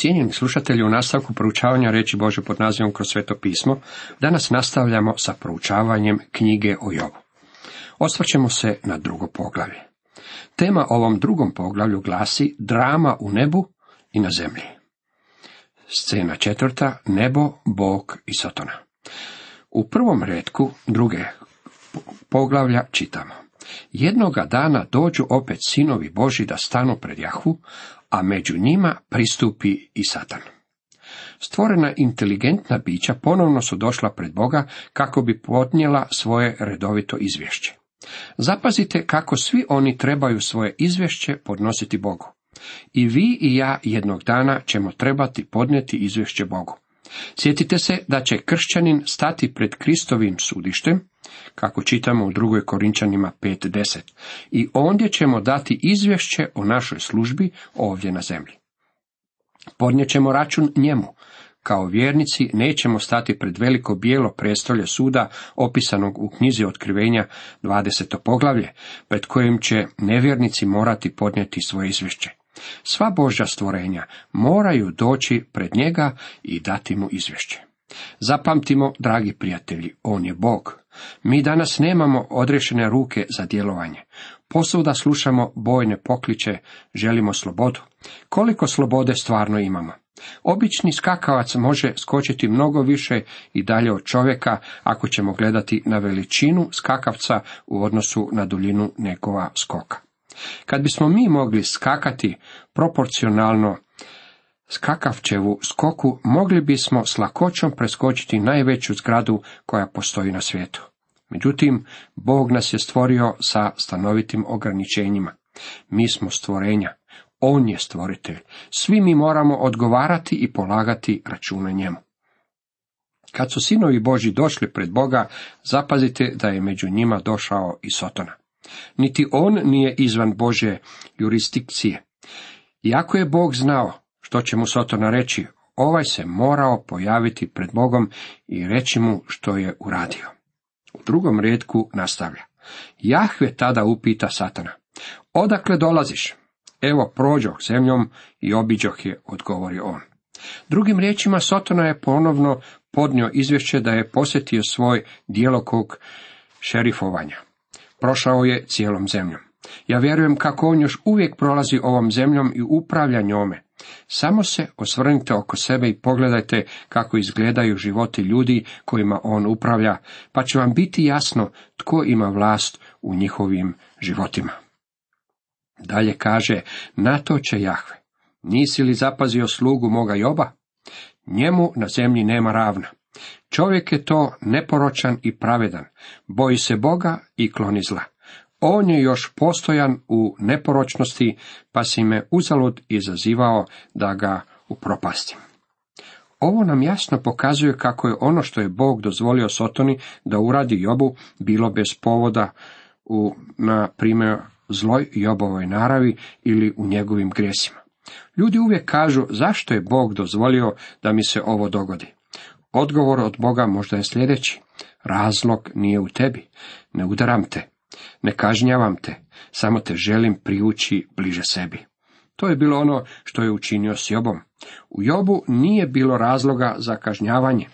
Cijenjeni slušatelji, u nastavku proučavanja reći Bože pod nazivom kroz sveto pismo, danas nastavljamo sa proučavanjem knjige o Jobu. Osvrćemo se na drugo poglavlje. Tema ovom drugom poglavlju glasi drama u nebu i na zemlji. Scena četvrta, nebo, Bog i Sotona. U prvom redku druge poglavlja čitamo. Jednoga dana dođu opet sinovi Boži da stanu pred Jahvu, a među njima pristupi i Satan. Stvorena inteligentna bića ponovno su došla pred Boga kako bi podnijela svoje redovito izvješće. Zapazite kako svi oni trebaju svoje izvješće podnositi Bogu. I vi i ja jednog dana ćemo trebati podnijeti izvješće Bogu. Sjetite se da će kršćanin stati pred Kristovim sudištem, kako čitamo u drugoj Korinčanima 5.10, i ondje ćemo dati izvješće o našoj službi ovdje na zemlji. Podnijećemo račun njemu. Kao vjernici nećemo stati pred veliko bijelo prestolje suda opisanog u knjizi otkrivenja 20. poglavlje, pred kojim će nevjernici morati podnijeti svoje izvješće. Sva Božja stvorenja moraju doći pred njega i dati mu izvješće. Zapamtimo, dragi prijatelji, on je Bog. Mi danas nemamo odrešene ruke za djelovanje. Posvuda slušamo bojne pokliče, želimo slobodu. Koliko slobode stvarno imamo? Obični skakavac može skočiti mnogo više i dalje od čovjeka ako ćemo gledati na veličinu skakavca u odnosu na duljinu nekova skoka. Kad bismo mi mogli skakati proporcionalno skakavčevu skoku, mogli bismo s lakoćom preskočiti najveću zgradu koja postoji na svijetu. Međutim, Bog nas je stvorio sa stanovitim ograničenjima. Mi smo stvorenja. On je stvoritelj. Svi mi moramo odgovarati i polagati račune njemu. Kad su sinovi Boži došli pred Boga, zapazite da je među njima došao i Sotona. Niti on nije izvan Bože jurisdikcije. Iako je Bog znao što će mu Sotona reći, ovaj se morao pojaviti pred Bogom i reći mu što je uradio. U drugom redku nastavlja. Jahve tada upita Satana. Odakle dolaziš? Evo prođoh zemljom i obiđoh je, odgovori on. Drugim riječima Sotona je ponovno podnio izvješće da je posjetio svoj djelokrug šerifovanja. Prošao je cijelom zemljom. Ja vjerujem kako on još uvijek prolazi ovom zemljom i upravlja njome. Samo se osvrnite oko sebe i pogledajte kako izgledaju životi ljudi kojima on upravlja, pa će vam biti jasno tko ima vlast u njihovim životima. Dalje kaže, na to će Jahve. Nisi li zapazio slugu moga Joba? Njemu na zemlji nema ravna. Čovjek je to neporočan i pravedan, boji se Boga i kloni zla. On je još postojan u neporočnosti, pa si me uzalud izazivao da ga upropastim. Ovo nam jasno pokazuje kako je ono što je Bog dozvolio Sotoni da uradi Jobu bilo bez povoda u, na primjer, zloj Jobovoj naravi ili u njegovim grijesima. Ljudi uvijek kažu zašto je Bog dozvolio da mi se ovo dogodi. Odgovor od Boga možda je sljedeći. Razlog nije u tebi. Ne udaram te. Ne kažnjavam te. Samo te želim priući bliže sebi. To je bilo ono što je učinio s Jobom. U Jobu nije bilo razloga za kažnjavanje.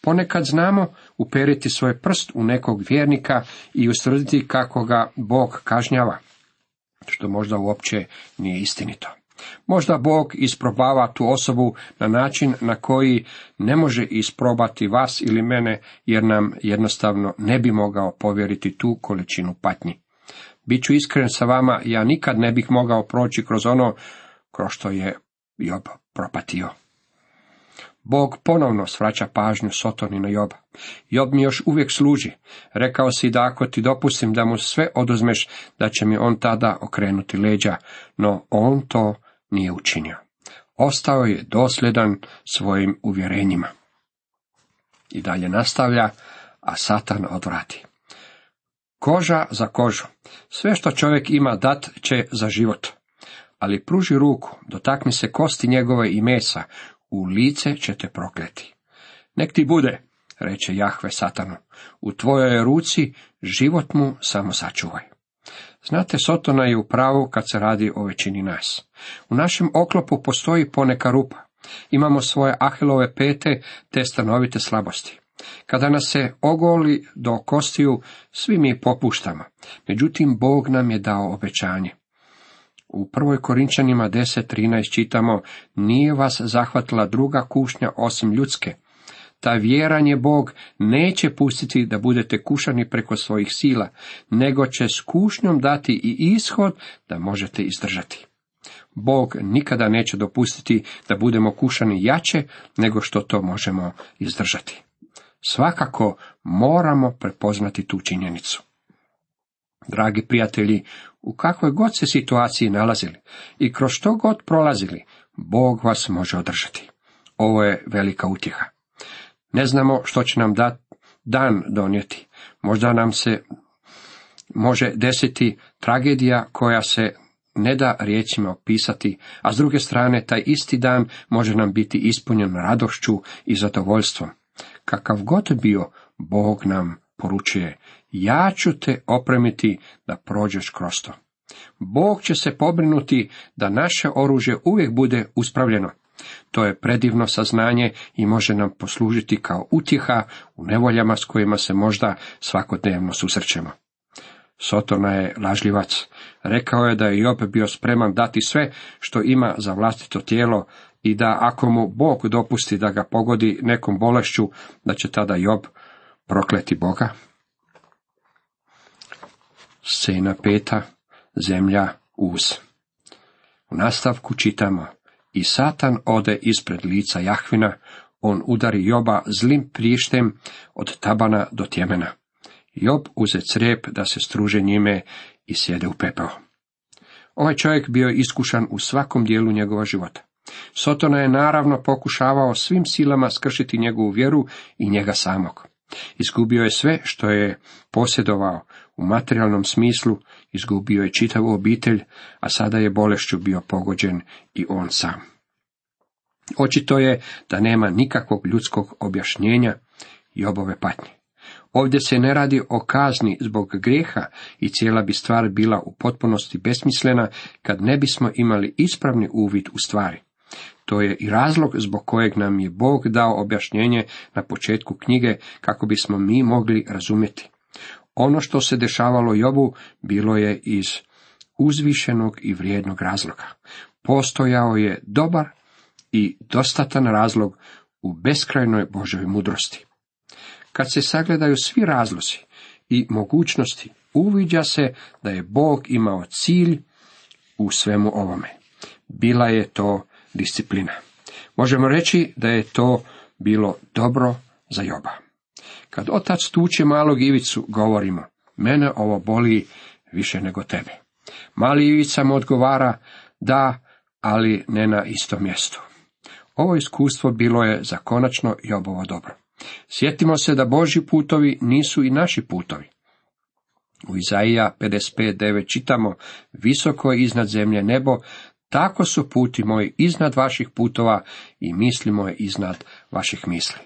Ponekad znamo uperiti svoj prst u nekog vjernika i ustvrditi kako ga Bog kažnjava, što možda uopće nije istinito. Možda Bog isprobava tu osobu na način na koji ne može isprobati vas ili mene, jer nam jednostavno ne bi mogao povjeriti tu količinu patnji. Biću iskren sa vama, ja nikad ne bih mogao proći kroz ono kroz što je Job propatio. Bog ponovno svraća pažnju Sotoni na Joba. Job mi još uvijek služi. Rekao si da ako ti dopustim da mu sve oduzmeš, da će mi on tada okrenuti leđa, no on to nije učinio. Ostao je dosljedan svojim uvjerenjima. I dalje nastavlja, a Satan odvrati. Koža za kožu. Sve što čovjek ima dat će za život. Ali pruži ruku, dotakni se kosti njegove i mesa, u lice će te prokleti. Nek ti bude, reče Jahve satanu, u tvojoj ruci život mu samo sačuvaj. Znate, Sotona je u pravu kad se radi o većini nas. U našem oklopu postoji poneka rupa. Imamo svoje ahilove pete te stanovite slabosti. Kada nas se ogoli do kostiju, svi mi popuštamo. Međutim, Bog nam je dao obećanje. U prvoj Korinčanima 10.13 čitamo, nije vas zahvatila druga kušnja osim ljudske. Ta vjeranje Bog neće pustiti da budete kušani preko svojih sila, nego će s kušnjom dati i ishod da možete izdržati. Bog nikada neće dopustiti da budemo kušani jače nego što to možemo izdržati. Svakako moramo prepoznati tu činjenicu. Dragi prijatelji, u kakvoj god se situaciji nalazili i kroz što god prolazili, Bog vas može održati. Ovo je velika utjeha. Ne znamo što će nam dat, dan donijeti. Možda nam se može desiti tragedija koja se ne da riječima opisati, a s druge strane taj isti dan može nam biti ispunjen radošću i zadovoljstvom. Kakav god bio, Bog nam poručuje, ja ću te opremiti da prođeš kroz to. Bog će se pobrinuti da naše oružje uvijek bude uspravljeno. To je predivno saznanje i može nam poslužiti kao utjeha u nevoljama s kojima se možda svakodnevno susrećemo. Sotona je lažljivac. Rekao je da je Job bio spreman dati sve što ima za vlastito tijelo i da ako mu Bog dopusti da ga pogodi nekom bolešću, da će tada Job prokleti Boga. Scena peta, zemlja uz. U nastavku čitamo, i Satan ode ispred lica Jahvina, on udari Joba zlim prištem od tabana do tjemena. Job uze crijep da se struže njime i sjede u pepeo. Ovaj čovjek bio je iskušan u svakom dijelu njegova života. Sotona je naravno pokušavao svim silama skršiti njegovu vjeru i njega samog. Izgubio je sve što je posjedovao u materijalnom smislu, izgubio je čitavu obitelj, a sada je bolešću bio pogođen i on sam. Očito je da nema nikakvog ljudskog objašnjenja i obove patnje. Ovdje se ne radi o kazni zbog grijeha i cijela bi stvar bila u potpunosti besmislena kad ne bismo imali ispravni uvid u stvari. To je i razlog zbog kojeg nam je Bog dao objašnjenje na početku knjige kako bismo mi mogli razumjeti. Ono što se dešavalo Jobu bilo je iz uzvišenog i vrijednog razloga. Postojao je dobar i dostatan razlog u beskrajnoj Božoj mudrosti. Kad se sagledaju svi razlozi i mogućnosti, uviđa se da je Bog imao cilj u svemu ovome. Bila je to disciplina. Možemo reći da je to bilo dobro za Joba. Kad otac tuče malog Ivicu, govorimo, mene ovo boli više nego tebe. Mali Ivica mu odgovara, da, ali ne na isto mjesto. Ovo iskustvo bilo je za konačno Jobovo dobro. Sjetimo se da Boži putovi nisu i naši putovi. U Izaija 55.9 čitamo, visoko je iznad zemlje nebo, tako su puti moji iznad vaših putova i misli moje iznad vaših misli.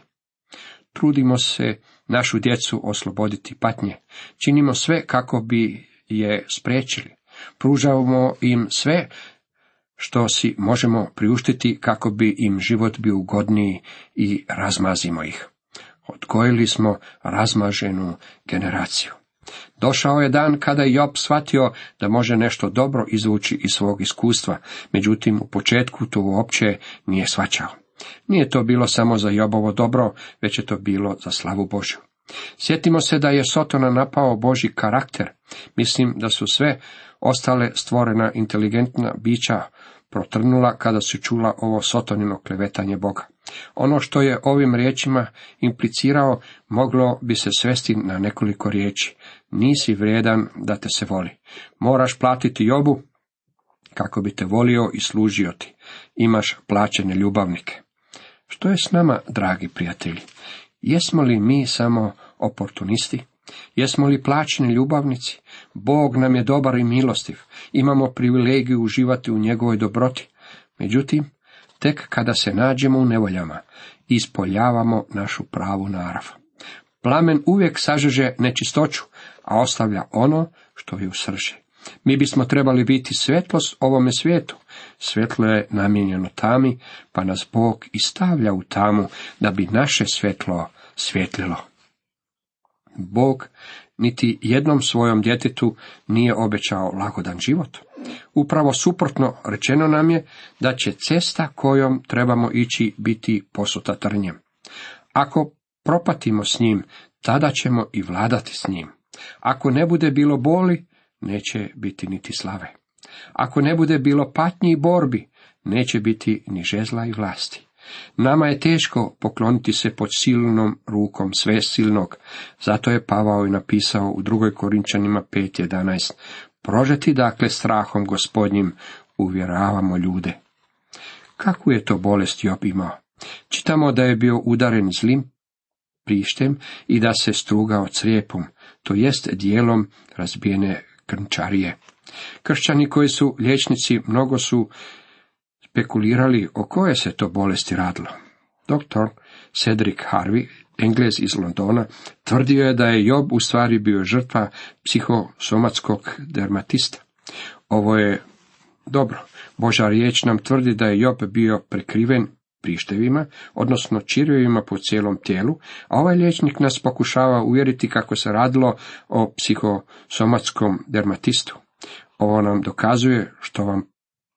Trudimo se našu djecu osloboditi patnje. Činimo sve kako bi je spriječili. Pružavamo im sve što si možemo priuštiti kako bi im život bio ugodniji i razmazimo ih. Odgojili smo razmaženu generaciju. Došao je dan kada je Job shvatio da može nešto dobro izvući iz svog iskustva, međutim u početku to uopće nije shvaćao. Nije to bilo samo za Jobovo dobro, već je to bilo za slavu Božju. Sjetimo se da je Sotona napao Boži karakter. Mislim da su sve ostale stvorena inteligentna bića protrnula kada su čula ovo sotonino klevetanje Boga. Ono što je ovim riječima implicirao moglo bi se svesti na nekoliko riječi. Nisi vrijedan da te se voli. Moraš platiti jobu kako bi te volio i služio ti. Imaš plaćene ljubavnike. Što je s nama, dragi prijatelji? Jesmo li mi samo oportunisti? Jesmo li plaćeni ljubavnici? Bog nam je dobar i milostiv. Imamo privilegiju uživati u njegovoj dobroti. Međutim, tek kada se nađemo u nevoljama, ispoljavamo našu pravu narav. Plamen uvijek sažeže nečistoću, a ostavlja ono što ju srže. Mi bismo trebali biti svjetlost ovome svijetu, Svjetlo je namijenjeno tami, pa nas Bog i stavlja u tamu, da bi naše svjetlo svjetlilo. Bog niti jednom svojom djetetu nije obećao lagodan život. Upravo suprotno rečeno nam je da će cesta kojom trebamo ići biti posuta trnjem. Ako propatimo s njim, tada ćemo i vladati s njim. Ako ne bude bilo boli, neće biti niti slave. Ako ne bude bilo patnji i borbi, neće biti ni žezla i vlasti. Nama je teško pokloniti se pod silnom rukom sve silnog, zato je Pavao i napisao u drugoj Korinčanima 5.11. Prožeti dakle strahom gospodnjim uvjeravamo ljude. Kakvu je to bolest Job imao? Čitamo da je bio udaren zlim prištem i da se strugao crijepom, to jest dijelom razbijene krnčarije. Kršćani koji su liječnici mnogo su spekulirali o koje se to bolesti radilo. Doktor Cedric Harvey, Englez iz Londona, tvrdio je da je Job u stvari bio žrtva psihosomatskog dermatista. Ovo je dobro. Boža riječ nam tvrdi da je Job bio prekriven prištevima, odnosno čirevima po cijelom tijelu, a ovaj liječnik nas pokušava uvjeriti kako se radilo o psihosomatskom dermatistu. Ovo nam dokazuje što vam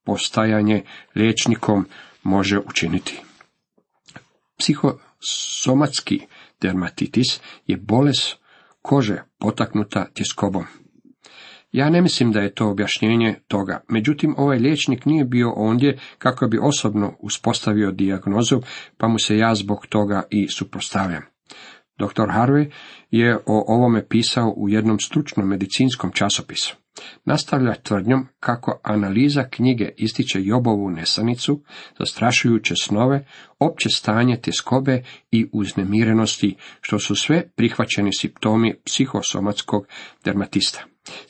postajanje liječnikom može učiniti. Psihosomatski dermatitis je bolest kože potaknuta tjeskobom. Ja ne mislim da je to objašnjenje toga, međutim ovaj liječnik nije bio ondje kako bi osobno uspostavio dijagnozu, pa mu se ja zbog toga i suprotstavljam. Dr. Harvey je o ovome pisao u jednom stručnom medicinskom časopisu. Nastavlja tvrdnjom kako analiza knjige ističe Jobovu nesanicu, zastrašujuće snove, opće stanje tjeskobe i uznemirenosti, što su sve prihvaćeni simptomi psihosomatskog dermatista.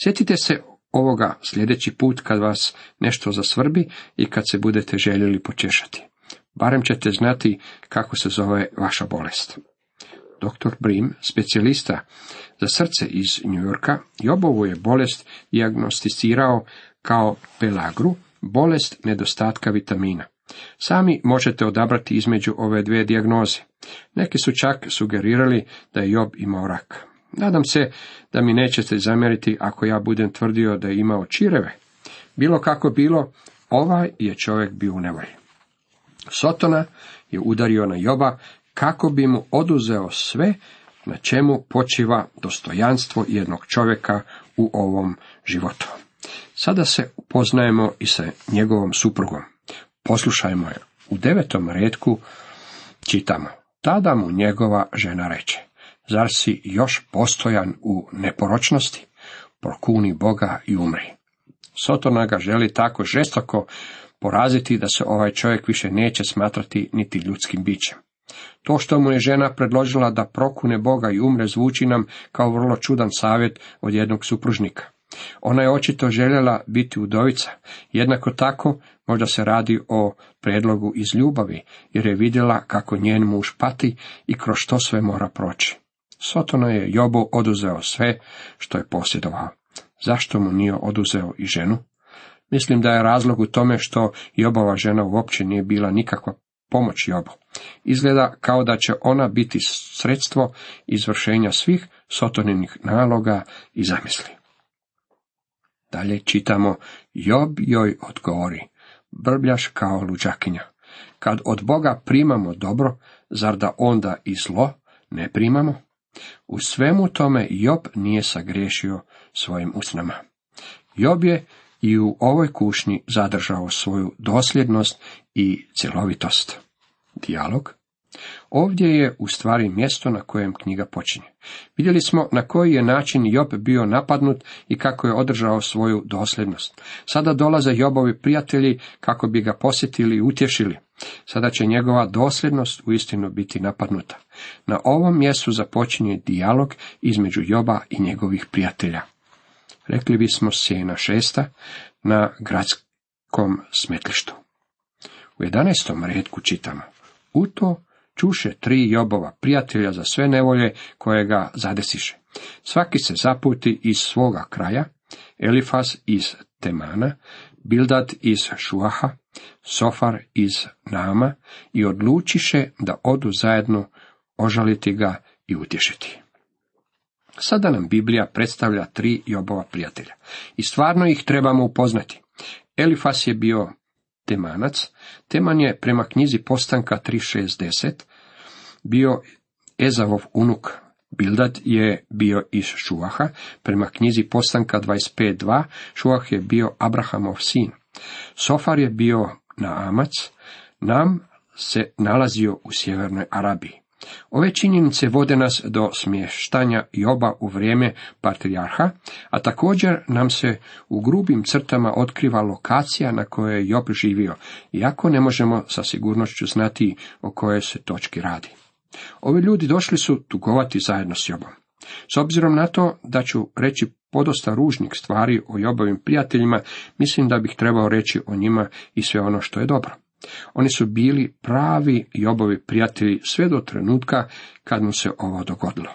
Sjetite se ovoga sljedeći put kad vas nešto zasvrbi i kad se budete željeli počešati. Barem ćete znati kako se zove vaša bolest. Dr. Brim, specijalista za srce iz New Yorka, Jobovu je bolest diagnosticirao kao pelagru, bolest nedostatka vitamina. Sami možete odabrati između ove dvije dijagnoze. Neki su čak sugerirali da je Job imao rak. Nadam se da mi nećete zamjeriti ako ja budem tvrdio da je imao čireve. Bilo kako bilo, ovaj je čovjek bio u nevolji. Sotona je udario na Joba kako bi mu oduzeo sve na čemu počiva dostojanstvo jednog čovjeka u ovom životu. Sada se upoznajemo i sa njegovom suprugom. Poslušajmo je. U devetom redku čitamo. Tada mu njegova žena reče, zar si još postojan u neporočnosti? Prokuni Boga i umri. Sotona ga želi tako žestoko poraziti da se ovaj čovjek više neće smatrati niti ljudskim bićem. To što mu je žena predložila da prokune Boga i umre zvuči nam kao vrlo čudan savjet od jednog supružnika. Ona je očito željela biti udovica. Jednako tako možda se radi o predlogu iz ljubavi, jer je vidjela kako njen muž pati i kroz što sve mora proći. Sotona je Jobu oduzeo sve što je posjedovao. Zašto mu nije oduzeo i ženu? Mislim da je razlog u tome što Jobova žena uopće nije bila nikakva pomoć Jobu. Izgleda kao da će ona biti sredstvo izvršenja svih sotoninih naloga i zamisli. Dalje čitamo, Job joj odgovori, brbljaš kao luđakinja. Kad od Boga primamo dobro, zar da onda i zlo ne primamo? U svemu tome Job nije sagriješio svojim usnama. Job je i u ovoj kušnji zadržao svoju dosljednost i cjelovitost. Dijalog. Ovdje je u stvari mjesto na kojem knjiga počinje. Vidjeli smo na koji je način Job bio napadnut i kako je održao svoju dosljednost. Sada dolaze Jobovi prijatelji kako bi ga posjetili i utješili. Sada će njegova dosljednost uistinu biti napadnuta. Na ovom mjestu započinje dijalog između Joba i njegovih prijatelja. Rekli bismo sjena šesta na gradskom smetlištu. U jedanestom redku čitamo. U to čuše tri Jobova prijatelja za sve nevolje koje ga zadesiše. Svaki se zaputi iz svoga kraja, Elifas iz Temana, Bildad iz Šuaha, Sofar iz Nama i odlučiše da odu zajedno ožaliti ga i utješiti. Sada nam Biblija predstavlja tri Jobova prijatelja i stvarno ih trebamo upoznati. Elifas je bio Temanac, Teman je prema knjizi Postanka 3.6.10 bio Ezavov unuk, Bildad je bio iz Šuaha, prema knjizi Postanka 25.2, Šuah je bio Abrahamov sin. Sofar je bio Naamac, Nam se nalazio u sjevernoj Arabiji. Ove činjenice vode nas do smještanja Joba u vrijeme patrijarha, a također nam se u grubim crtama otkriva lokacija na kojoj je Job živio, iako ne možemo sa sigurnošću znati o kojoj se točki radi. Ovi ljudi došli su tugovati zajedno s Jobom. S obzirom na to da ću reći podosta ružnih stvari o Jobovim prijateljima, mislim da bih trebao reći o njima i sve ono što je dobro. Oni su bili pravi Jobovi prijatelji sve do trenutka kad mu se ovo dogodilo.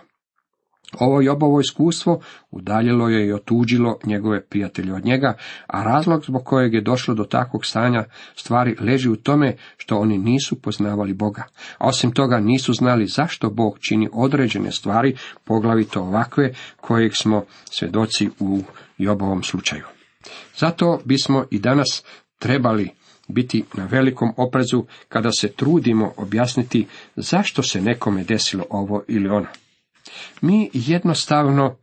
Ovo Jobovo iskustvo udaljilo je i otuđilo njegove prijatelje od njega, a razlog zbog kojeg je došlo do takvog stanja stvari leži u tome što oni nisu poznavali Boga, a osim toga nisu znali zašto Bog čini određene stvari, poglavito ovakve kojeg smo svjedoci u Jobovom slučaju. Zato bismo i danas trebali biti na velikom oprezu kada se trudimo objasniti zašto se nekome desilo ovo ili ono. Mi jednostavno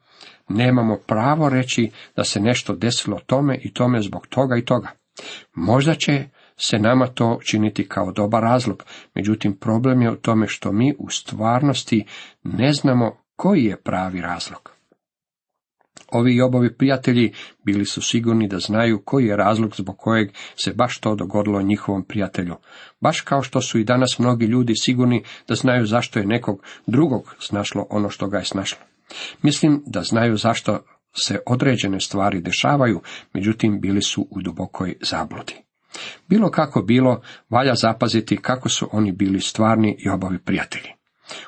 nemamo pravo reći da se nešto desilo tome i tome zbog toga i toga. Možda će se nama to činiti kao dobar razlog, međutim problem je u tome što mi u stvarnosti ne znamo koji je pravi razlog. Ovi Jobovi prijatelji bili su sigurni da znaju koji je razlog zbog kojeg se baš to dogodilo njihovom prijatelju. Baš kao što su i danas mnogi ljudi sigurni da znaju zašto je nekog drugog snašlo ono što ga je snašlo. Mislim da znaju zašto se određene stvari dešavaju, međutim bili su u dubokoj zabludi. Bilo kako bilo, valja zapaziti kako su oni bili stvarni Jobovi prijatelji.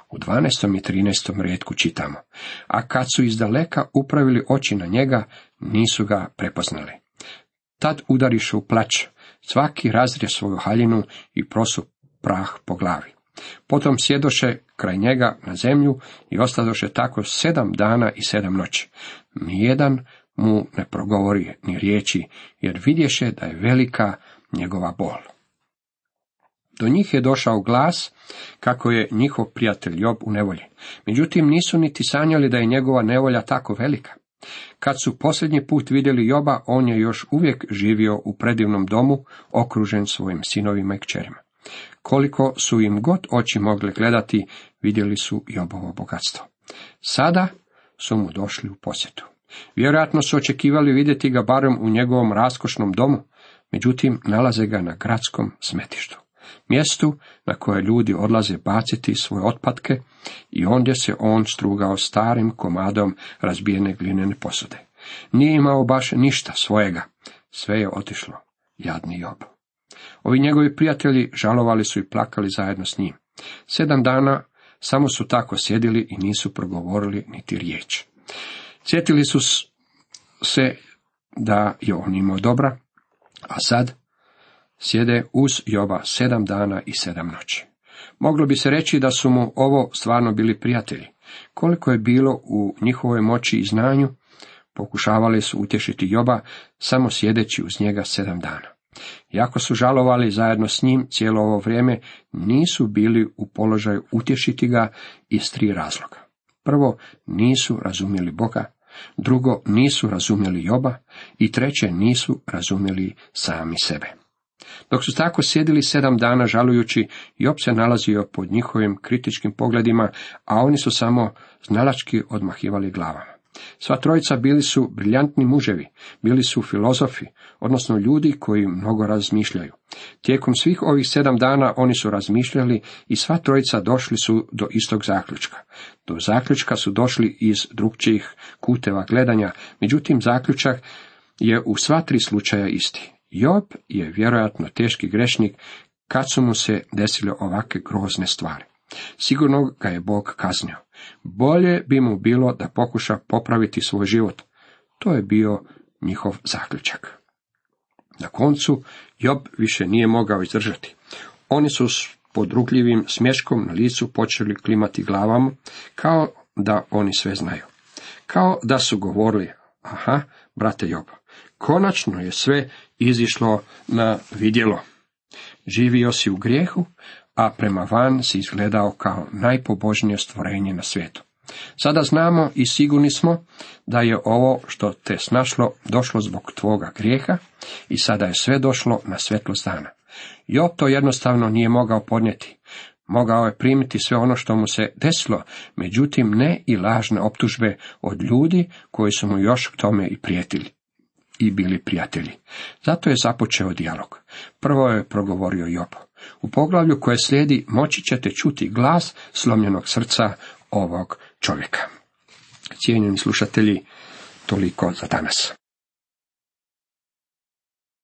U 12. i 13. redku čitamo, a kad su iz daleka upravili oči na njega, nisu ga prepoznali. Tad udariše u plać, svaki razrije svoju haljinu i prosu prah po glavi. Potom sjedoše kraj njega na zemlju i ostadoše tako sedam dana i sedam noći. Nijedan mu ne progovori ni riječi, jer vidješe da je velika njegova bol. Do njih je došao glas kako je njihov prijatelj Job u nevolji. Međutim, nisu niti sanjali da je njegova nevolja tako velika. Kad su posljednji put vidjeli Joba, on je još uvijek živio u predivnom domu, okružen svojim sinovima i kćerima. Koliko su im god oči mogle gledati, vidjeli su Jobovo bogatstvo. Sada su mu došli u posjetu. Vjerojatno su očekivali vidjeti ga barem u njegovom raskošnom domu, međutim nalaze ga na gradskom smetištu mjestu na koje ljudi odlaze baciti svoje otpadke i ondje se on strugao starim komadom razbijene glinene posude. Nije imao baš ništa svojega, sve je otišlo, jadni job. Ovi njegovi prijatelji žalovali su i plakali zajedno s njim. Sedam dana samo su tako sjedili i nisu progovorili niti riječ. Sjetili su se da je on imao dobra, a sad sjede uz Joba sedam dana i sedam noći. Moglo bi se reći da su mu ovo stvarno bili prijatelji. Koliko je bilo u njihovoj moći i znanju, pokušavali su utješiti Joba samo sjedeći uz njega sedam dana. Iako su žalovali zajedno s njim cijelo ovo vrijeme, nisu bili u položaju utješiti ga iz tri razloga. Prvo, nisu razumjeli Boga, drugo, nisu razumjeli Joba i treće, nisu razumjeli sami sebe. Dok su tako sjedili sedam dana žalujući, Job se nalazio pod njihovim kritičkim pogledima, a oni su samo znalački odmahivali glavama. Sva trojica bili su briljantni muževi, bili su filozofi, odnosno ljudi koji mnogo razmišljaju. Tijekom svih ovih sedam dana oni su razmišljali i sva trojica došli su do istog zaključka. Do zaključka su došli iz drugčijih kuteva gledanja, međutim zaključak je u sva tri slučaja isti. Job je vjerojatno teški grešnik kad su mu se desile ovakve grozne stvari. Sigurno ga je Bog kaznio. Bolje bi mu bilo da pokuša popraviti svoj život. To je bio njihov zaključak. Na koncu Job više nije mogao izdržati. Oni su s podrugljivim smješkom na licu počeli klimati glavama, kao da oni sve znaju. Kao da su govorili, aha, brate Job, konačno je sve izišlo na vidjelo. Živio si u grijehu, a prema van si izgledao kao najpobožnije stvorenje na svijetu. Sada znamo i sigurni smo da je ovo što te snašlo došlo zbog tvoga grijeha i sada je sve došlo na svjetlost dana. Job to jednostavno nije mogao podnijeti. Mogao je primiti sve ono što mu se desilo, međutim ne i lažne optužbe od ljudi koji su mu još k tome i prijetili i bili prijatelji. Zato je započeo dijalog. Prvo je progovorio Job. U poglavlju koje slijedi moći ćete čuti glas slomljenog srca ovog čovjeka. Cijenjeni slušatelji, toliko za danas.